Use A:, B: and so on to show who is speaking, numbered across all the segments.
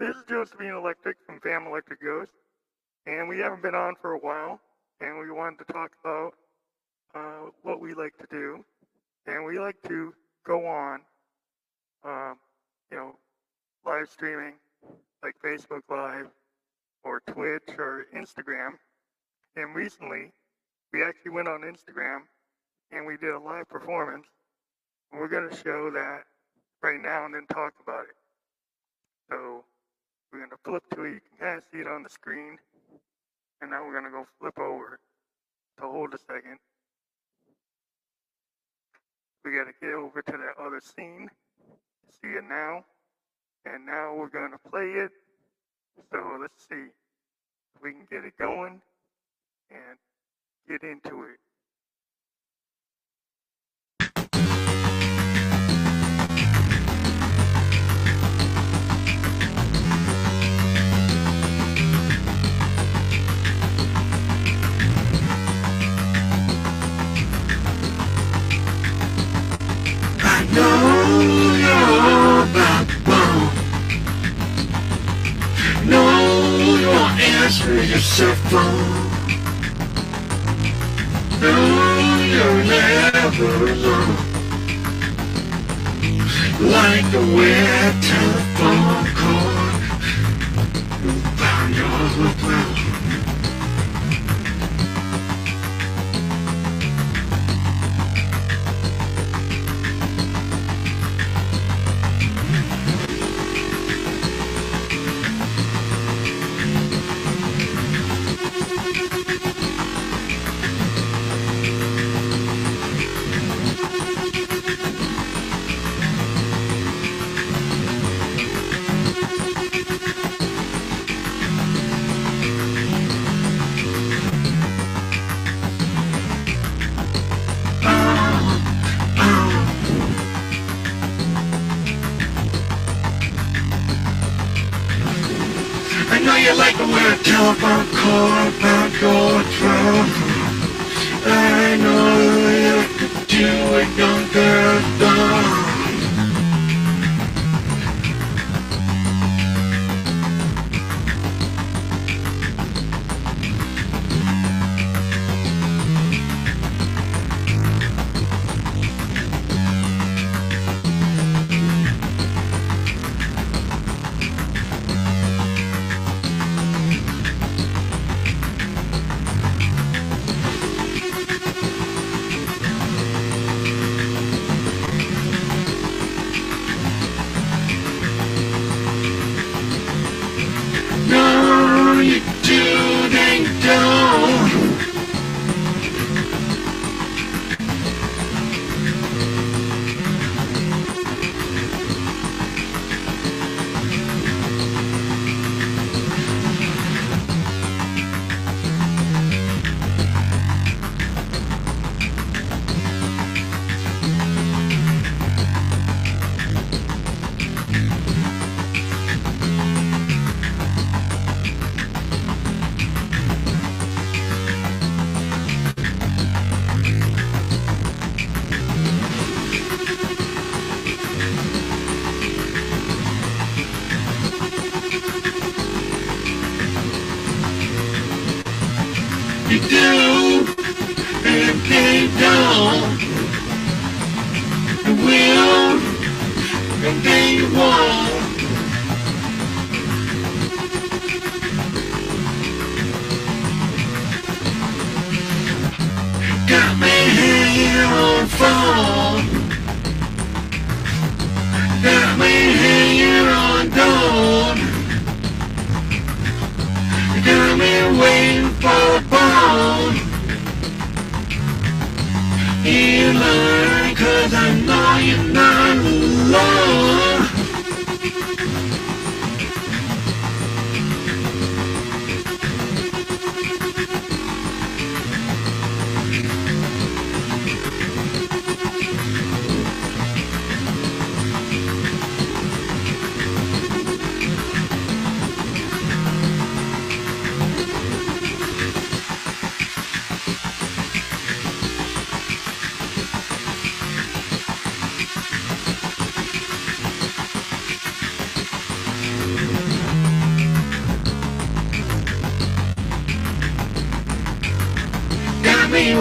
A: This is Josephine Electric from Fam Electric Ghost, and we haven't been on for a while, and we wanted to talk about uh, what we like to do, and we like to go on, uh, you know, live streaming like Facebook Live or Twitch or Instagram. And recently, we actually went on Instagram and we did a live performance. And we're going to show that right now and then talk about it. So we're going to flip to it. You can kind of see it on the screen. And now we're going to go flip over. So hold a second. We got to get over to that other scene. See it now. And now we're going to play it. So let's see if we can get it going and get into it.
B: Your answer your cell phone. Know you're never alone. Like a wet telephone cord. You found your alone.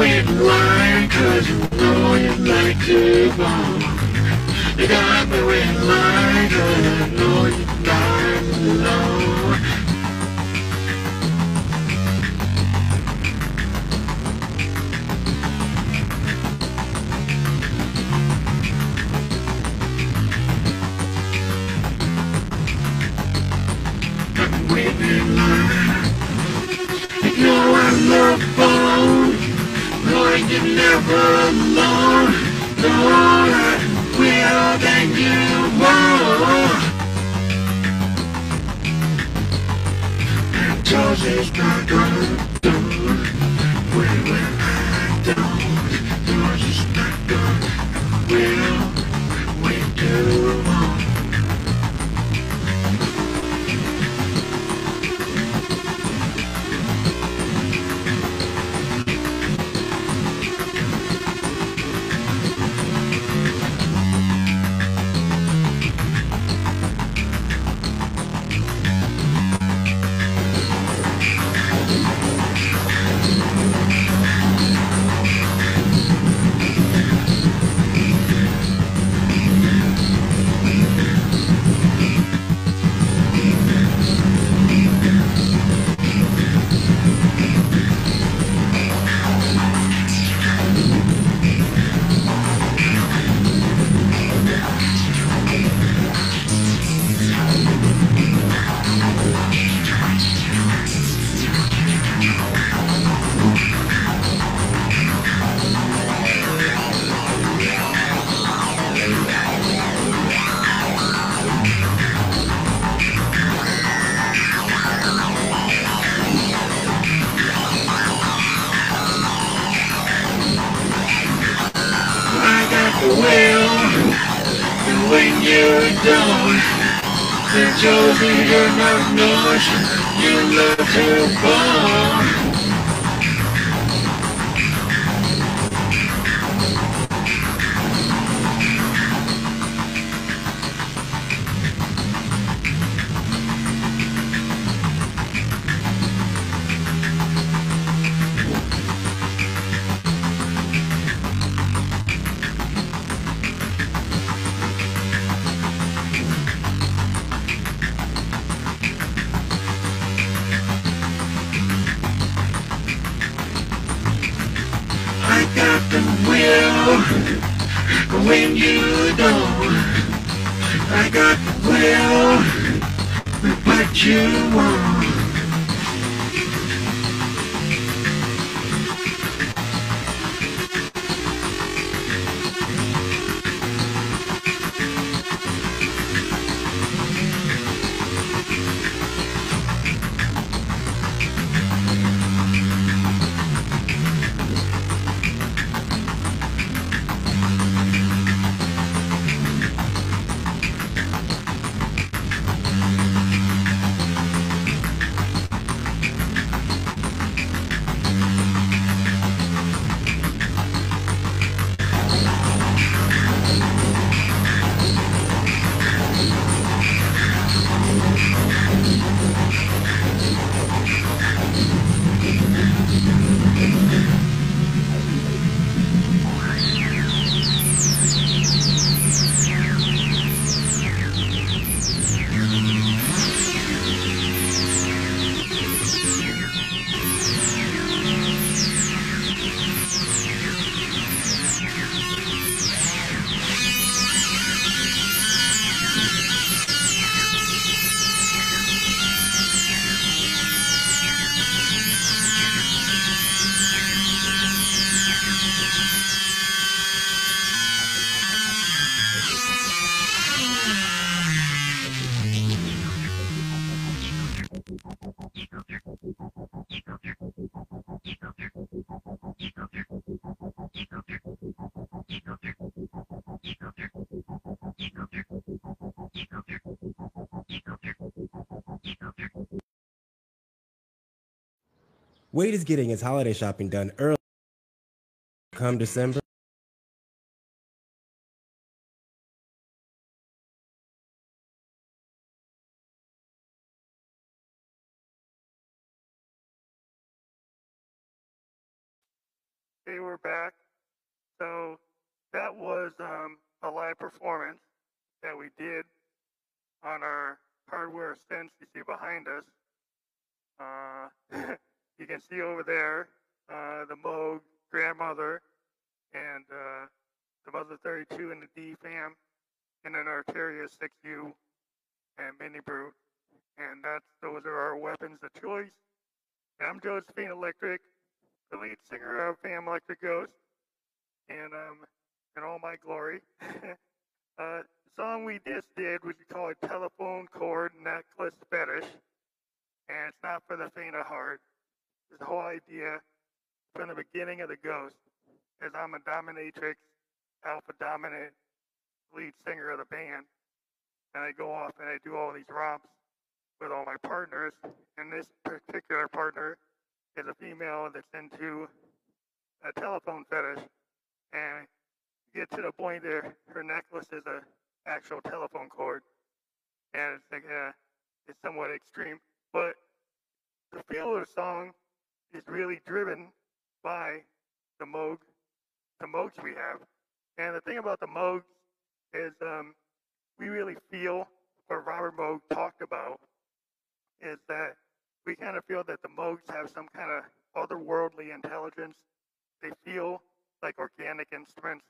B: With line, cause you know you like to bone. You got me with line, cause I know you like alone. Never alone. No, I will than you. And Josie's not gonna do when I don't. You don't, Josie, you're not notion. You love to bone.
C: Wade is getting his holiday shopping done early. Come December.
A: okay, we're back. So that was um, a live performance that we did on our hardware stands you see behind us. Uh, you can see over there uh, the Moog grandmother and uh, the Mother 32 and the DFAM, and an Arturia 6U and Mini Brute. And that's those are our weapons of choice. And I'm Josephine Electric, the lead singer of Fam Electric Ghost, and um, in all my glory. uh, song we just did was called Telephone Cord Necklace Fetish. And it's not for the faint of heart. The whole idea from the beginning of the Ghost is I'm a dominatrix, alpha dominant lead singer of the band. And I go off and I do all these romps with all my partners. And this particular partner is a female that's into a telephone fetish. And get to the point there, her necklace is a actual telephone cord, and it's like uh, it's somewhat extreme. But the feel of the song is really driven by the Moog, the Moogs we have. And the thing about the Moogs is um, we really feel what Robert Moog talked about is that we kind of feel that the Moogs have some kind of otherworldly intelligence. They feel like organic instruments.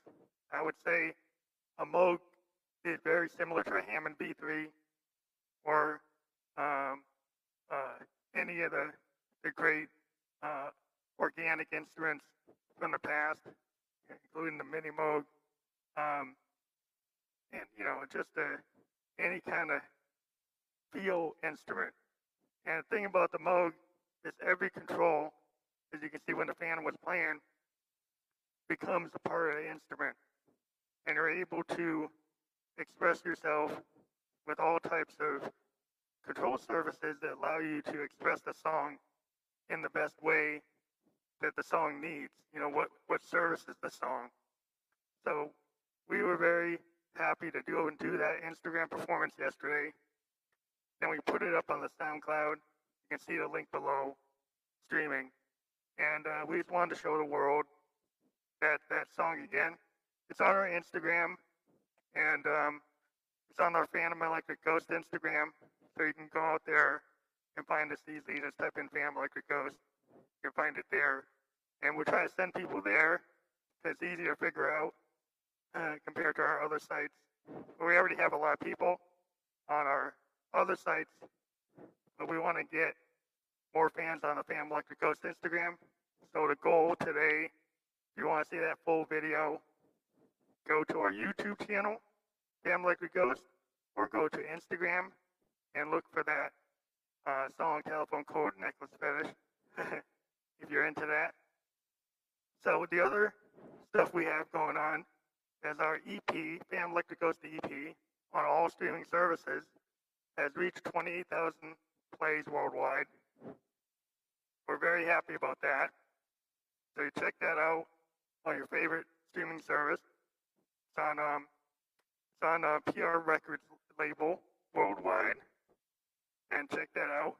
A: I would say a Moog is very similar to a Hammond B3 or um, uh, any of the, the great uh, organic instruments from the past, including the Mini Moog, um, and you know just a, any kind of feel instrument. And the thing about the Moog is every control, as you can see when the fan was playing, becomes a part of the instrument, and you're able to express yourself with all types of control surfaces that allow you to express the song in the best way that the song needs. You know, what, what services the song. So we were very happy to do and do that Instagram performance yesterday. Then we put it up on the SoundCloud. You can see the link below, streaming. And uh, we just wanted to show the world that that song again. It's on our Instagram and um, it's on our Phantom Electric Ghost Instagram, so you can go out there and find us easily. Just type in Phantom Electric Ghost, you can find it there, and we'll try to send people there. It's easy to figure out uh, compared to our other sites. But we already have a lot of people on our other sites, but we want to get more fans on the Phantom Electric Ghost Instagram. So the goal today, if you want to see that full video, go to our YouTube channel, Damn Electric Ghost, or go to Instagram and look for that uh, song Telephone Cord Necklace Fetish if you're into that. So the other stuff we have going on is our EP, Fam Electric Ghost EP, on all streaming services has reached 28,000 plays worldwide. We're very happy about that. So you check that out on your favorite streaming service. It's on um, it's on a PR Records label worldwide, and check that out.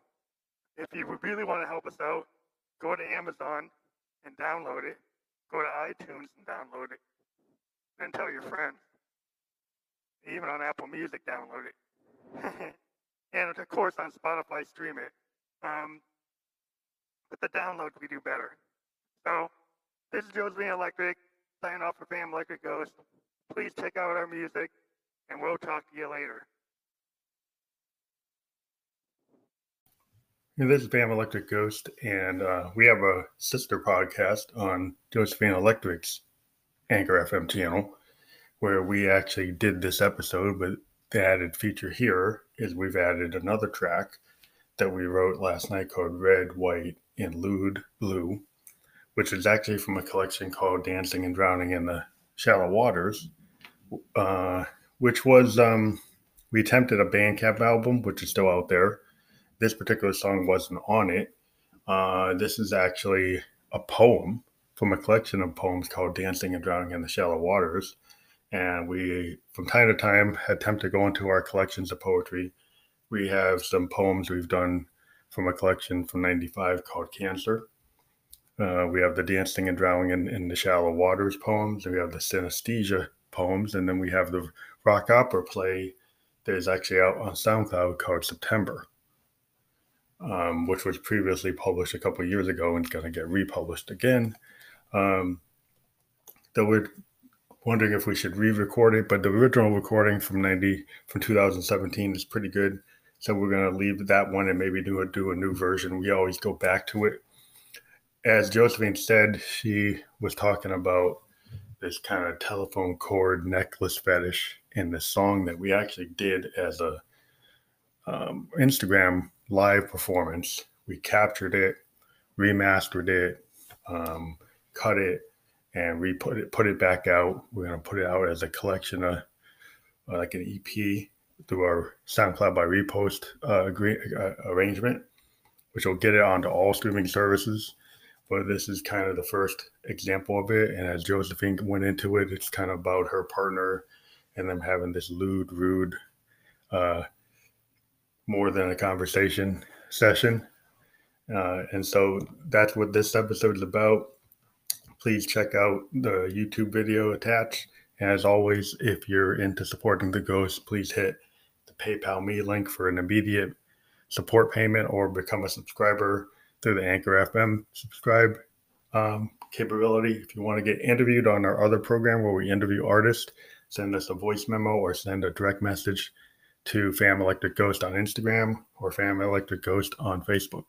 A: If you really want to help us out, go to Amazon and download it. Go to iTunes and download it, and tell your friends. Even on Apple Music, download it. and of course on Spotify, stream it. Um, but the downloads we do better. So this is Josephine Electric, signing off for Fam Electric Ghost. Please check out our music, and we'll talk to you later.
D: Hey, this is Bam Electric Ghost, and uh, we have a sister podcast on Josephine Electric's Anchor FM channel where we actually did this episode, but the added feature here is we've added another track that we wrote last night called Red, White, and Lewd Blue, which is actually from a collection called Dancing and Drowning in the Shallow Waters, uh, which was um, we attempted a Bandcamp album, which is still out there. This particular song wasn't on it. Uh, this is actually a poem from a collection of poems called Dancing and Drowning in the Shallow Waters. And we, from time to time, attempt to go into our collections of poetry. We have some poems we've done from a collection from 95 called Cancer. Uh, we have the Dancing and Drowning in, in the Shallow Waters poems, we have the Synesthesia poems, and then we have the rock opera play that is actually out on SoundCloud called September, um, which was previously published a couple years ago and is going to get republished again. Um, we're wondering if we should re-record it, but the original recording from 90 from 2017 is pretty good. So we're going to leave that one and maybe do a, do a new version. We always go back to it. As Josephine said, she was talking about this kind of telephone cord necklace fetish in the song that we actually did as a um, Instagram live performance. We captured it, remastered it, um, cut it, and we put it put it back out. We're gonna put it out as a collection of uh, like an EP through our SoundCloud by Repost uh, agree, uh, arrangement, which will get it onto all streaming services. But this is kind of the first example of it. And as Josephine went into it, it's kind of about her partner and them having this lewd, rude, uh, more than a conversation session. Uh, and so that's what this episode is about. Please check out the YouTube video attached. As always, if you're into supporting the ghost, please hit the PayPal me link for an immediate support payment or become a subscriber through the Anchor FM subscribe um, capability. If you want to get interviewed on our other program where we interview artists, send us a voice memo or send a direct message to Fam Electric Ghost on Instagram or Fam Electric Ghost on Facebook.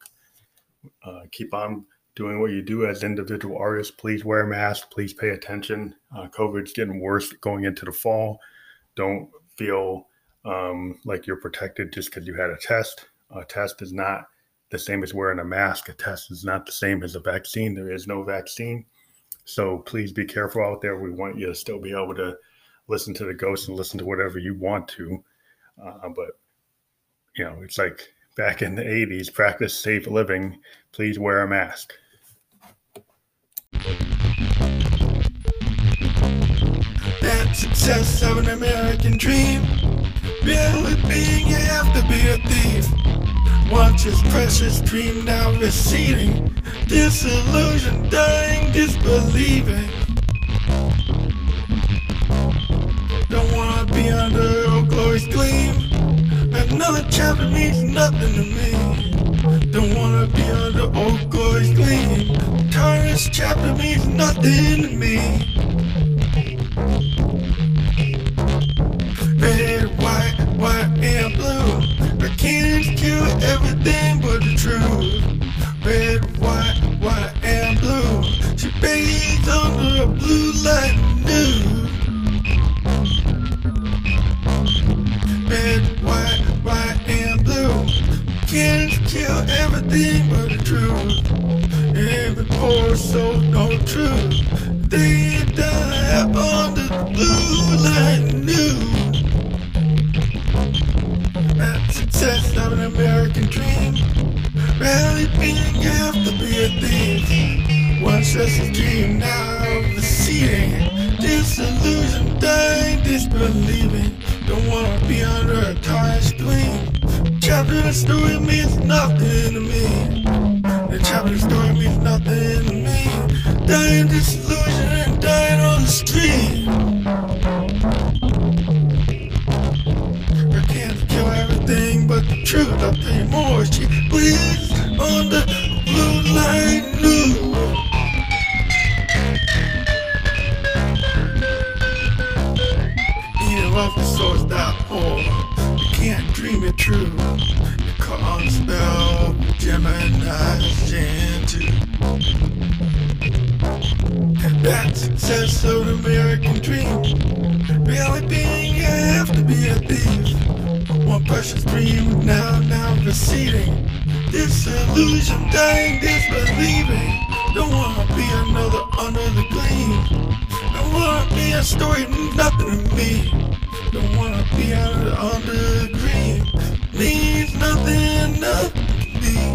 D: Uh, keep on doing what you do as individual artists. Please wear a mask. Please pay attention. Uh, COVID's getting worse going into the fall. Don't feel um, like you're protected just because you had a test. A test is not the same as wearing a mask. A test is not the same as a vaccine. There is no vaccine. So please be careful out there. We want you to still be able to listen to the ghost and listen to whatever you want to. Uh, but, you know, it's like back in the 80s practice safe living. Please wear a mask.
E: That success of an American dream. Being, you have to be a thief. Watch his precious dream now receding. Disillusion, dying, disbelieving. Don't wanna be under. Another chapter means nothing to me. Don't wanna be under old glory's gleam. Tyrant's chapter means nothing to me. Red, white, white, and blue. The cannons kill everything but the truth. Red, white, white, and blue. She bathes under a blue light Poor soul know truth. They die under the blue light nude. That success of an American dream. Rarely being have to be a thief. Once that's a dream, now receding. Disillusion, dying, disbelieving. Don't wanna be under a tired gleam. Chapter the story means nothing to me. The the story means nothing to me. Dying disillusion and dying on the street. I can't kill everything but the truth. I'll you more. She bleeds on the blue light news. Off the source that whole. You can't dream it true. You caught on spell That American dream. Really being, you have to be a thief. One precious dream now, now receding. Disillusion, dying, disbelieving. Don't wanna be another under the gleam. Don't wanna be a story, nothing to me. Don't wanna be under, under green. Means nothing, nothing to me.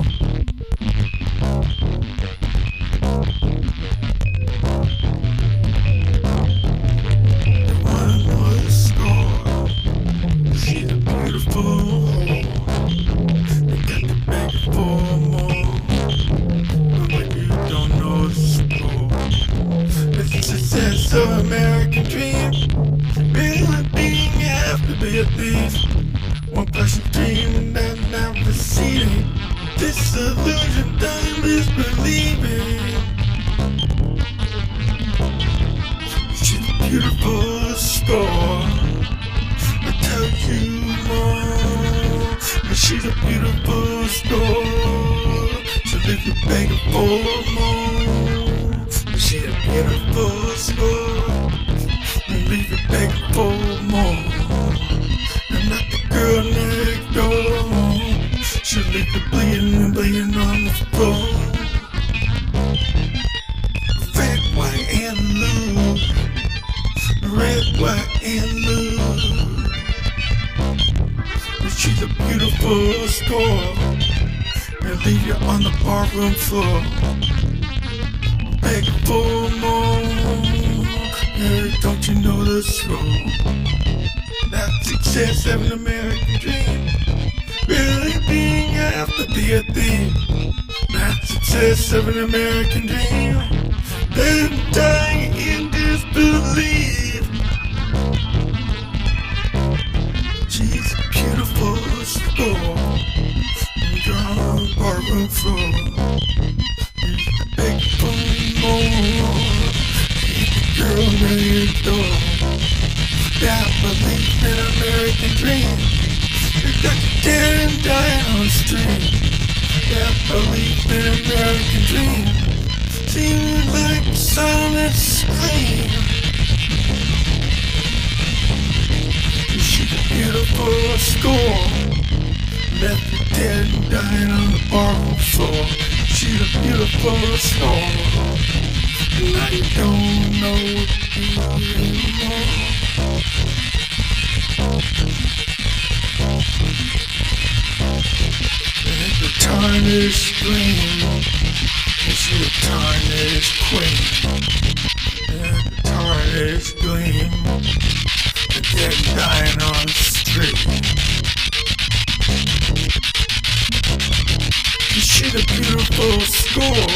E: American dream. Really being to be a thief. That success of an American dream. Then dying in disbelief. She's a beautiful score. John Barber floor. Big for more. Girl next door. Yeah, believe in American dream. You to dare and die on the street. Yeah, believe in American dream. Seems like a silent scream. She's a beautiful score. Left you dead and dying on the barroom floor. She's a beautiful score. Now you don't know what to do anymore. The tarnished. And she the tarnished queen. And the tarnished gleam. The dead dying on the street. She the beautiful score.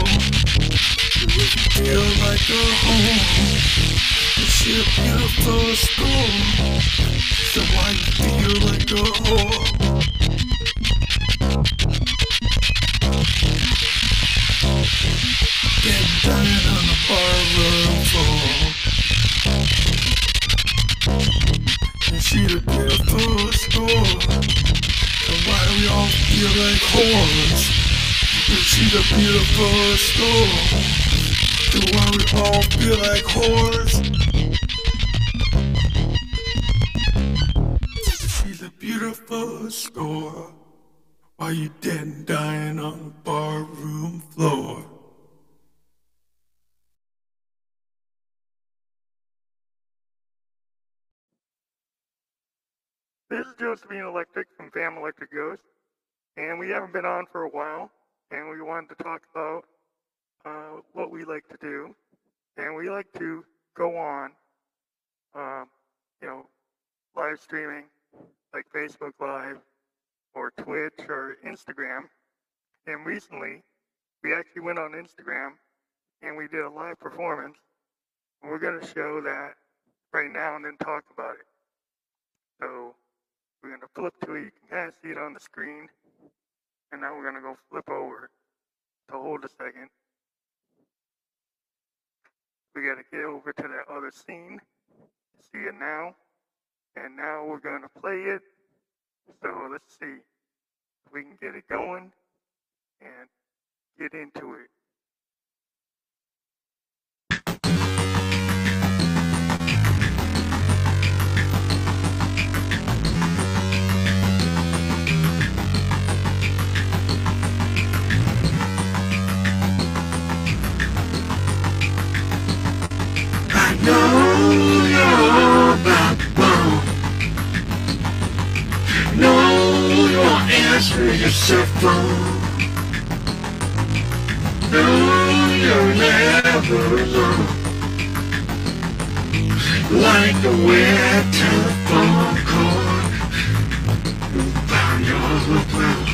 E: You feel like a home. She a beautiful. So why you feel like a whore? Get dying on the barroom floor. And she the beautiful. So why do we all feel like whores? And she the beautiful score. So why we all feel like whores? Score. Why you dead and dying on the barroom floor?
A: This is Josephine Electric from Fam Electric Ghost, and we haven't been on for a while, and we wanted to talk about uh, what we like to do, and we like to go on, um, you know, live streaming like Facebook Live or Twitch or Instagram. And recently, we actually went on Instagram and we did a live performance. And we're going to show that right now and then talk about it. So we're going to flip to it. You can kind of see it on the screen. And now we're going to go flip over. So hold a second. We got to get over to that other scene. See it now. And now we're going to play it. So let's see if we can get it going and get into it.
E: Your answer your cell phone. Know you're never alone. Like a wet telephone cord. You found your alone.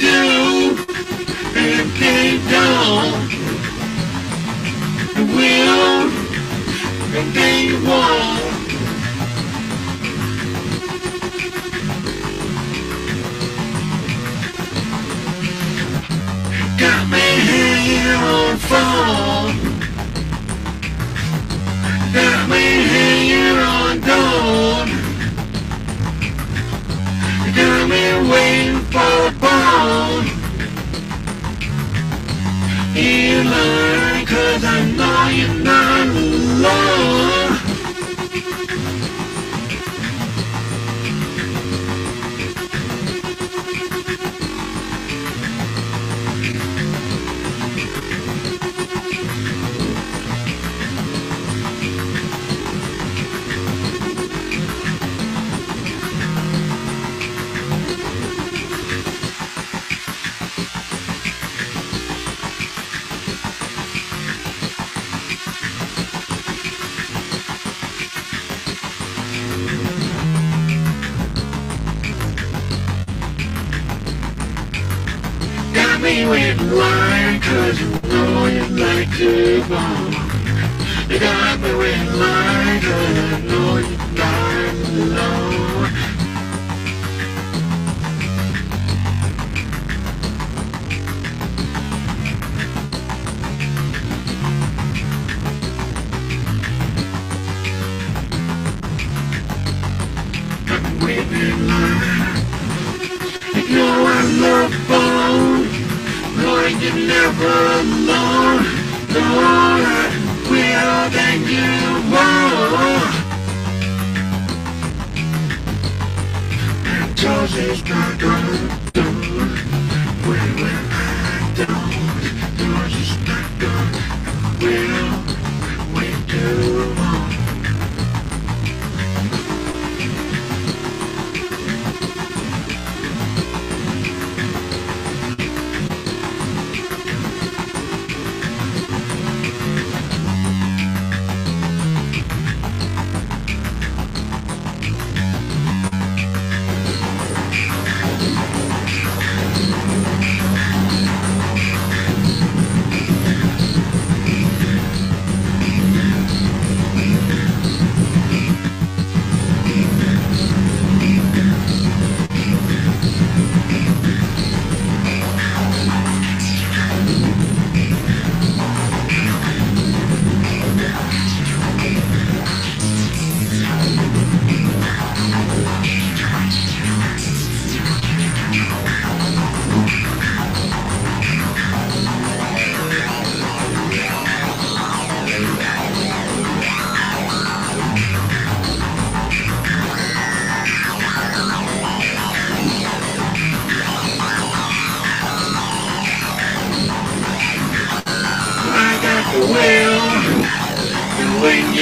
B: Do, and they don't. Will, and they won't. Got me hanging on phone. Got me hanging on dawn. Got me waiting for bone. You learn cause I know not Got me cause you know you like to bone. You got me waiting line cause I know you like alone. I'm waiting in line. You know I love bone. Knowing you're never alone. That will than you want. And Josie's not gonna do when I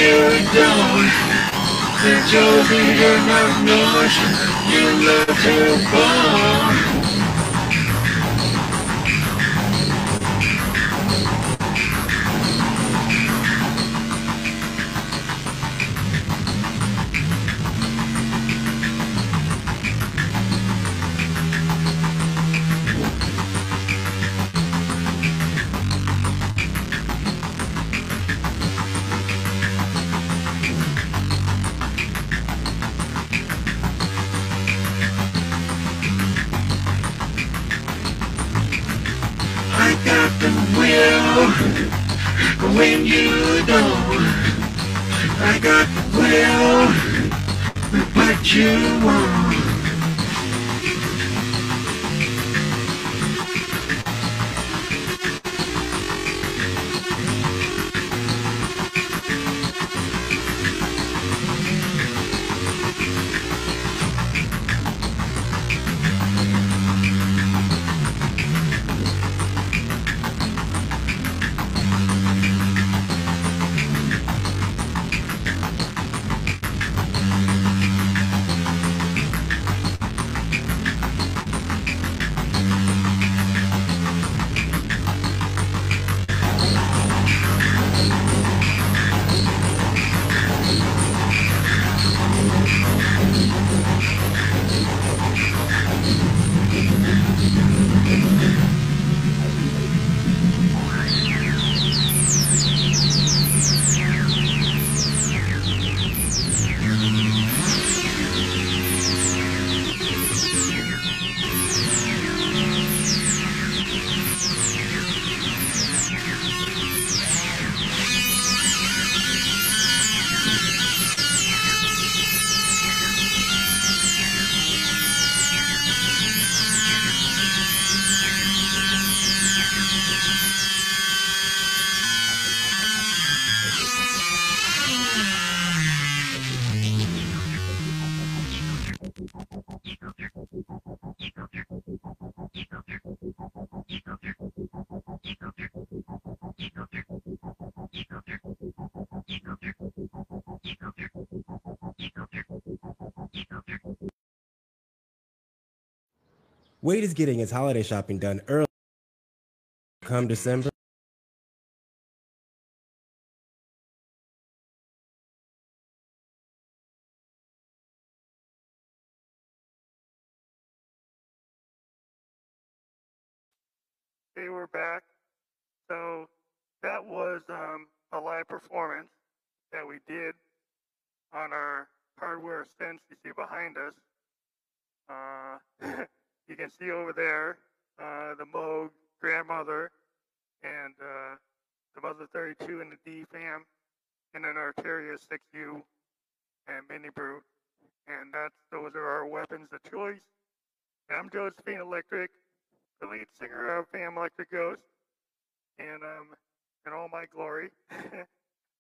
B: when you don't, then Josie, you're not
E: you love to fall.
C: Wade is getting his holiday shopping done early. Come December.
A: Hey, we're back. So that was um, a live performance that we did on our hardware stands you see behind us. Uh, you can see over there uh, the Moog grandmother and uh, the Mother 32 and the DFAM, and an Arturia 6U and Mini Brute. And that's those are our weapons of choice. And I'm Josephine Electric, the lead singer of Phantom Electric Ghost, and um, in all my glory.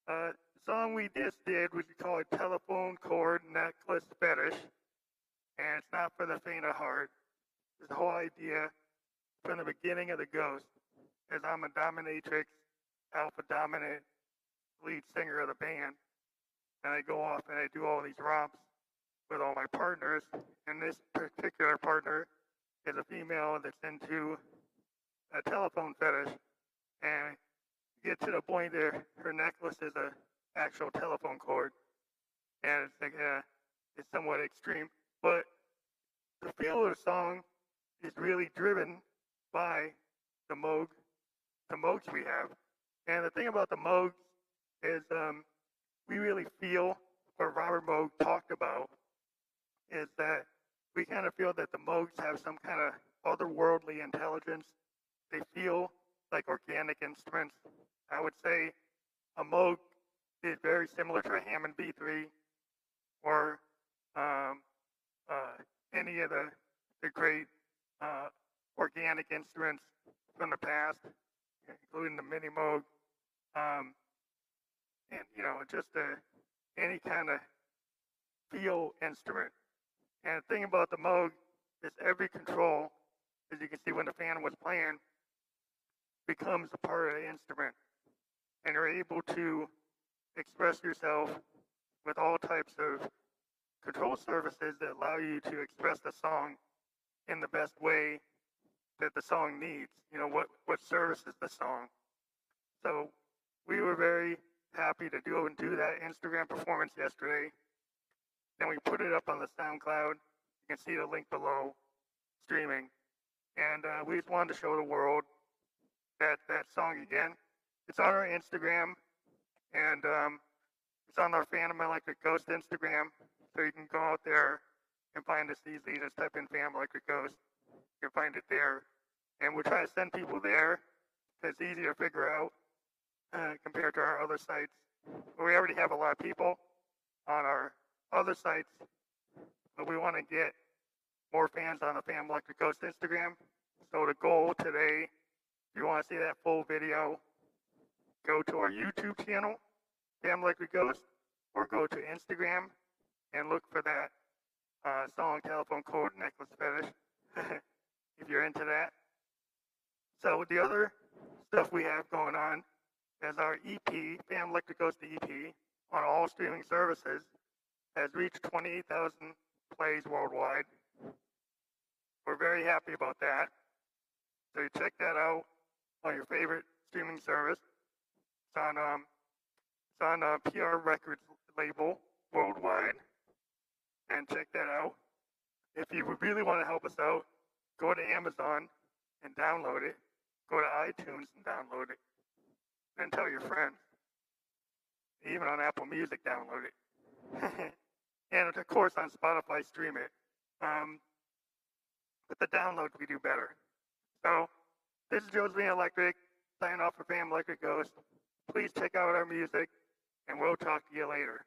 A: uh, song we just did was called Telephone Cord Necklace Fetish, and it's not for the faint of heart. The whole idea from the beginning of the Ghost is I'm a dominatrix, alpha dominant lead singer of the band, and I go off and I do all these romps with all my partners, and this particular partner is a female that's into a telephone fetish, and get to the point there, her necklace is a actual telephone cord, and it's like, uh, it's somewhat extreme, but the feel of the song is really driven by the Moog, the Moogs we have, and the thing about the Moogs is um, we really feel what Robert Moog talked about is that we kind of feel that the Moogs have some kind of otherworldly intelligence. They feel like organic instruments. I would say a Moog is very similar to a Hammond B3 or um, uh, any of the, the great uh, organic instruments from the past, including the Mini Moog. Um, and, you know, just a, any kind of feel instrument. And the thing about the Moog is every control, as you can see when the fan was playing, becomes a part of the instrument. And you're able to express yourself with all types of control surfaces that allow you to express the song in the best way that the song needs. You know, what, what services the song. So we were very happy to go and do that Instagram performance yesterday. Then we put it up on the SoundCloud. You can see the link below streaming. And uh, we just wanted to show the world that, that song again. It's on our Instagram and um, it's on our Phantom Electric Ghost Instagram. So you can go out there and find us easily. Just type in Phantom Electric Ghost. You can find it there. And we'll try to send people there. It's easy to figure out uh, compared to our other sites. We already have a lot of people on our other sites, but we want to get more fans on the Phantom Electric Ghost Instagram. So the goal today, if you want to see that full video, go to our YouTube channel, Phantom Electric Ghost, or go to Instagram and look for that uh, song telephone cord necklace fetish if you're into that. So the other stuff we have going on is our EP, Phantom Electric Ghost EP, on all streaming services, has reached 28,000 plays worldwide. We're very happy about that. So you check that out on your favorite streaming service. It's on um, it's on a PR Records label worldwide, and check that out. If you really want to help us out, go to Amazon and download it. Go to iTunes and download it, and tell your friends. Even on Apple Music, download it. and of course on Spotify, stream it. Um, but the download we do better. So this is Josephine Electric, signing off for Phantom Electric Ghost. Please check out our music, and we'll talk to you later.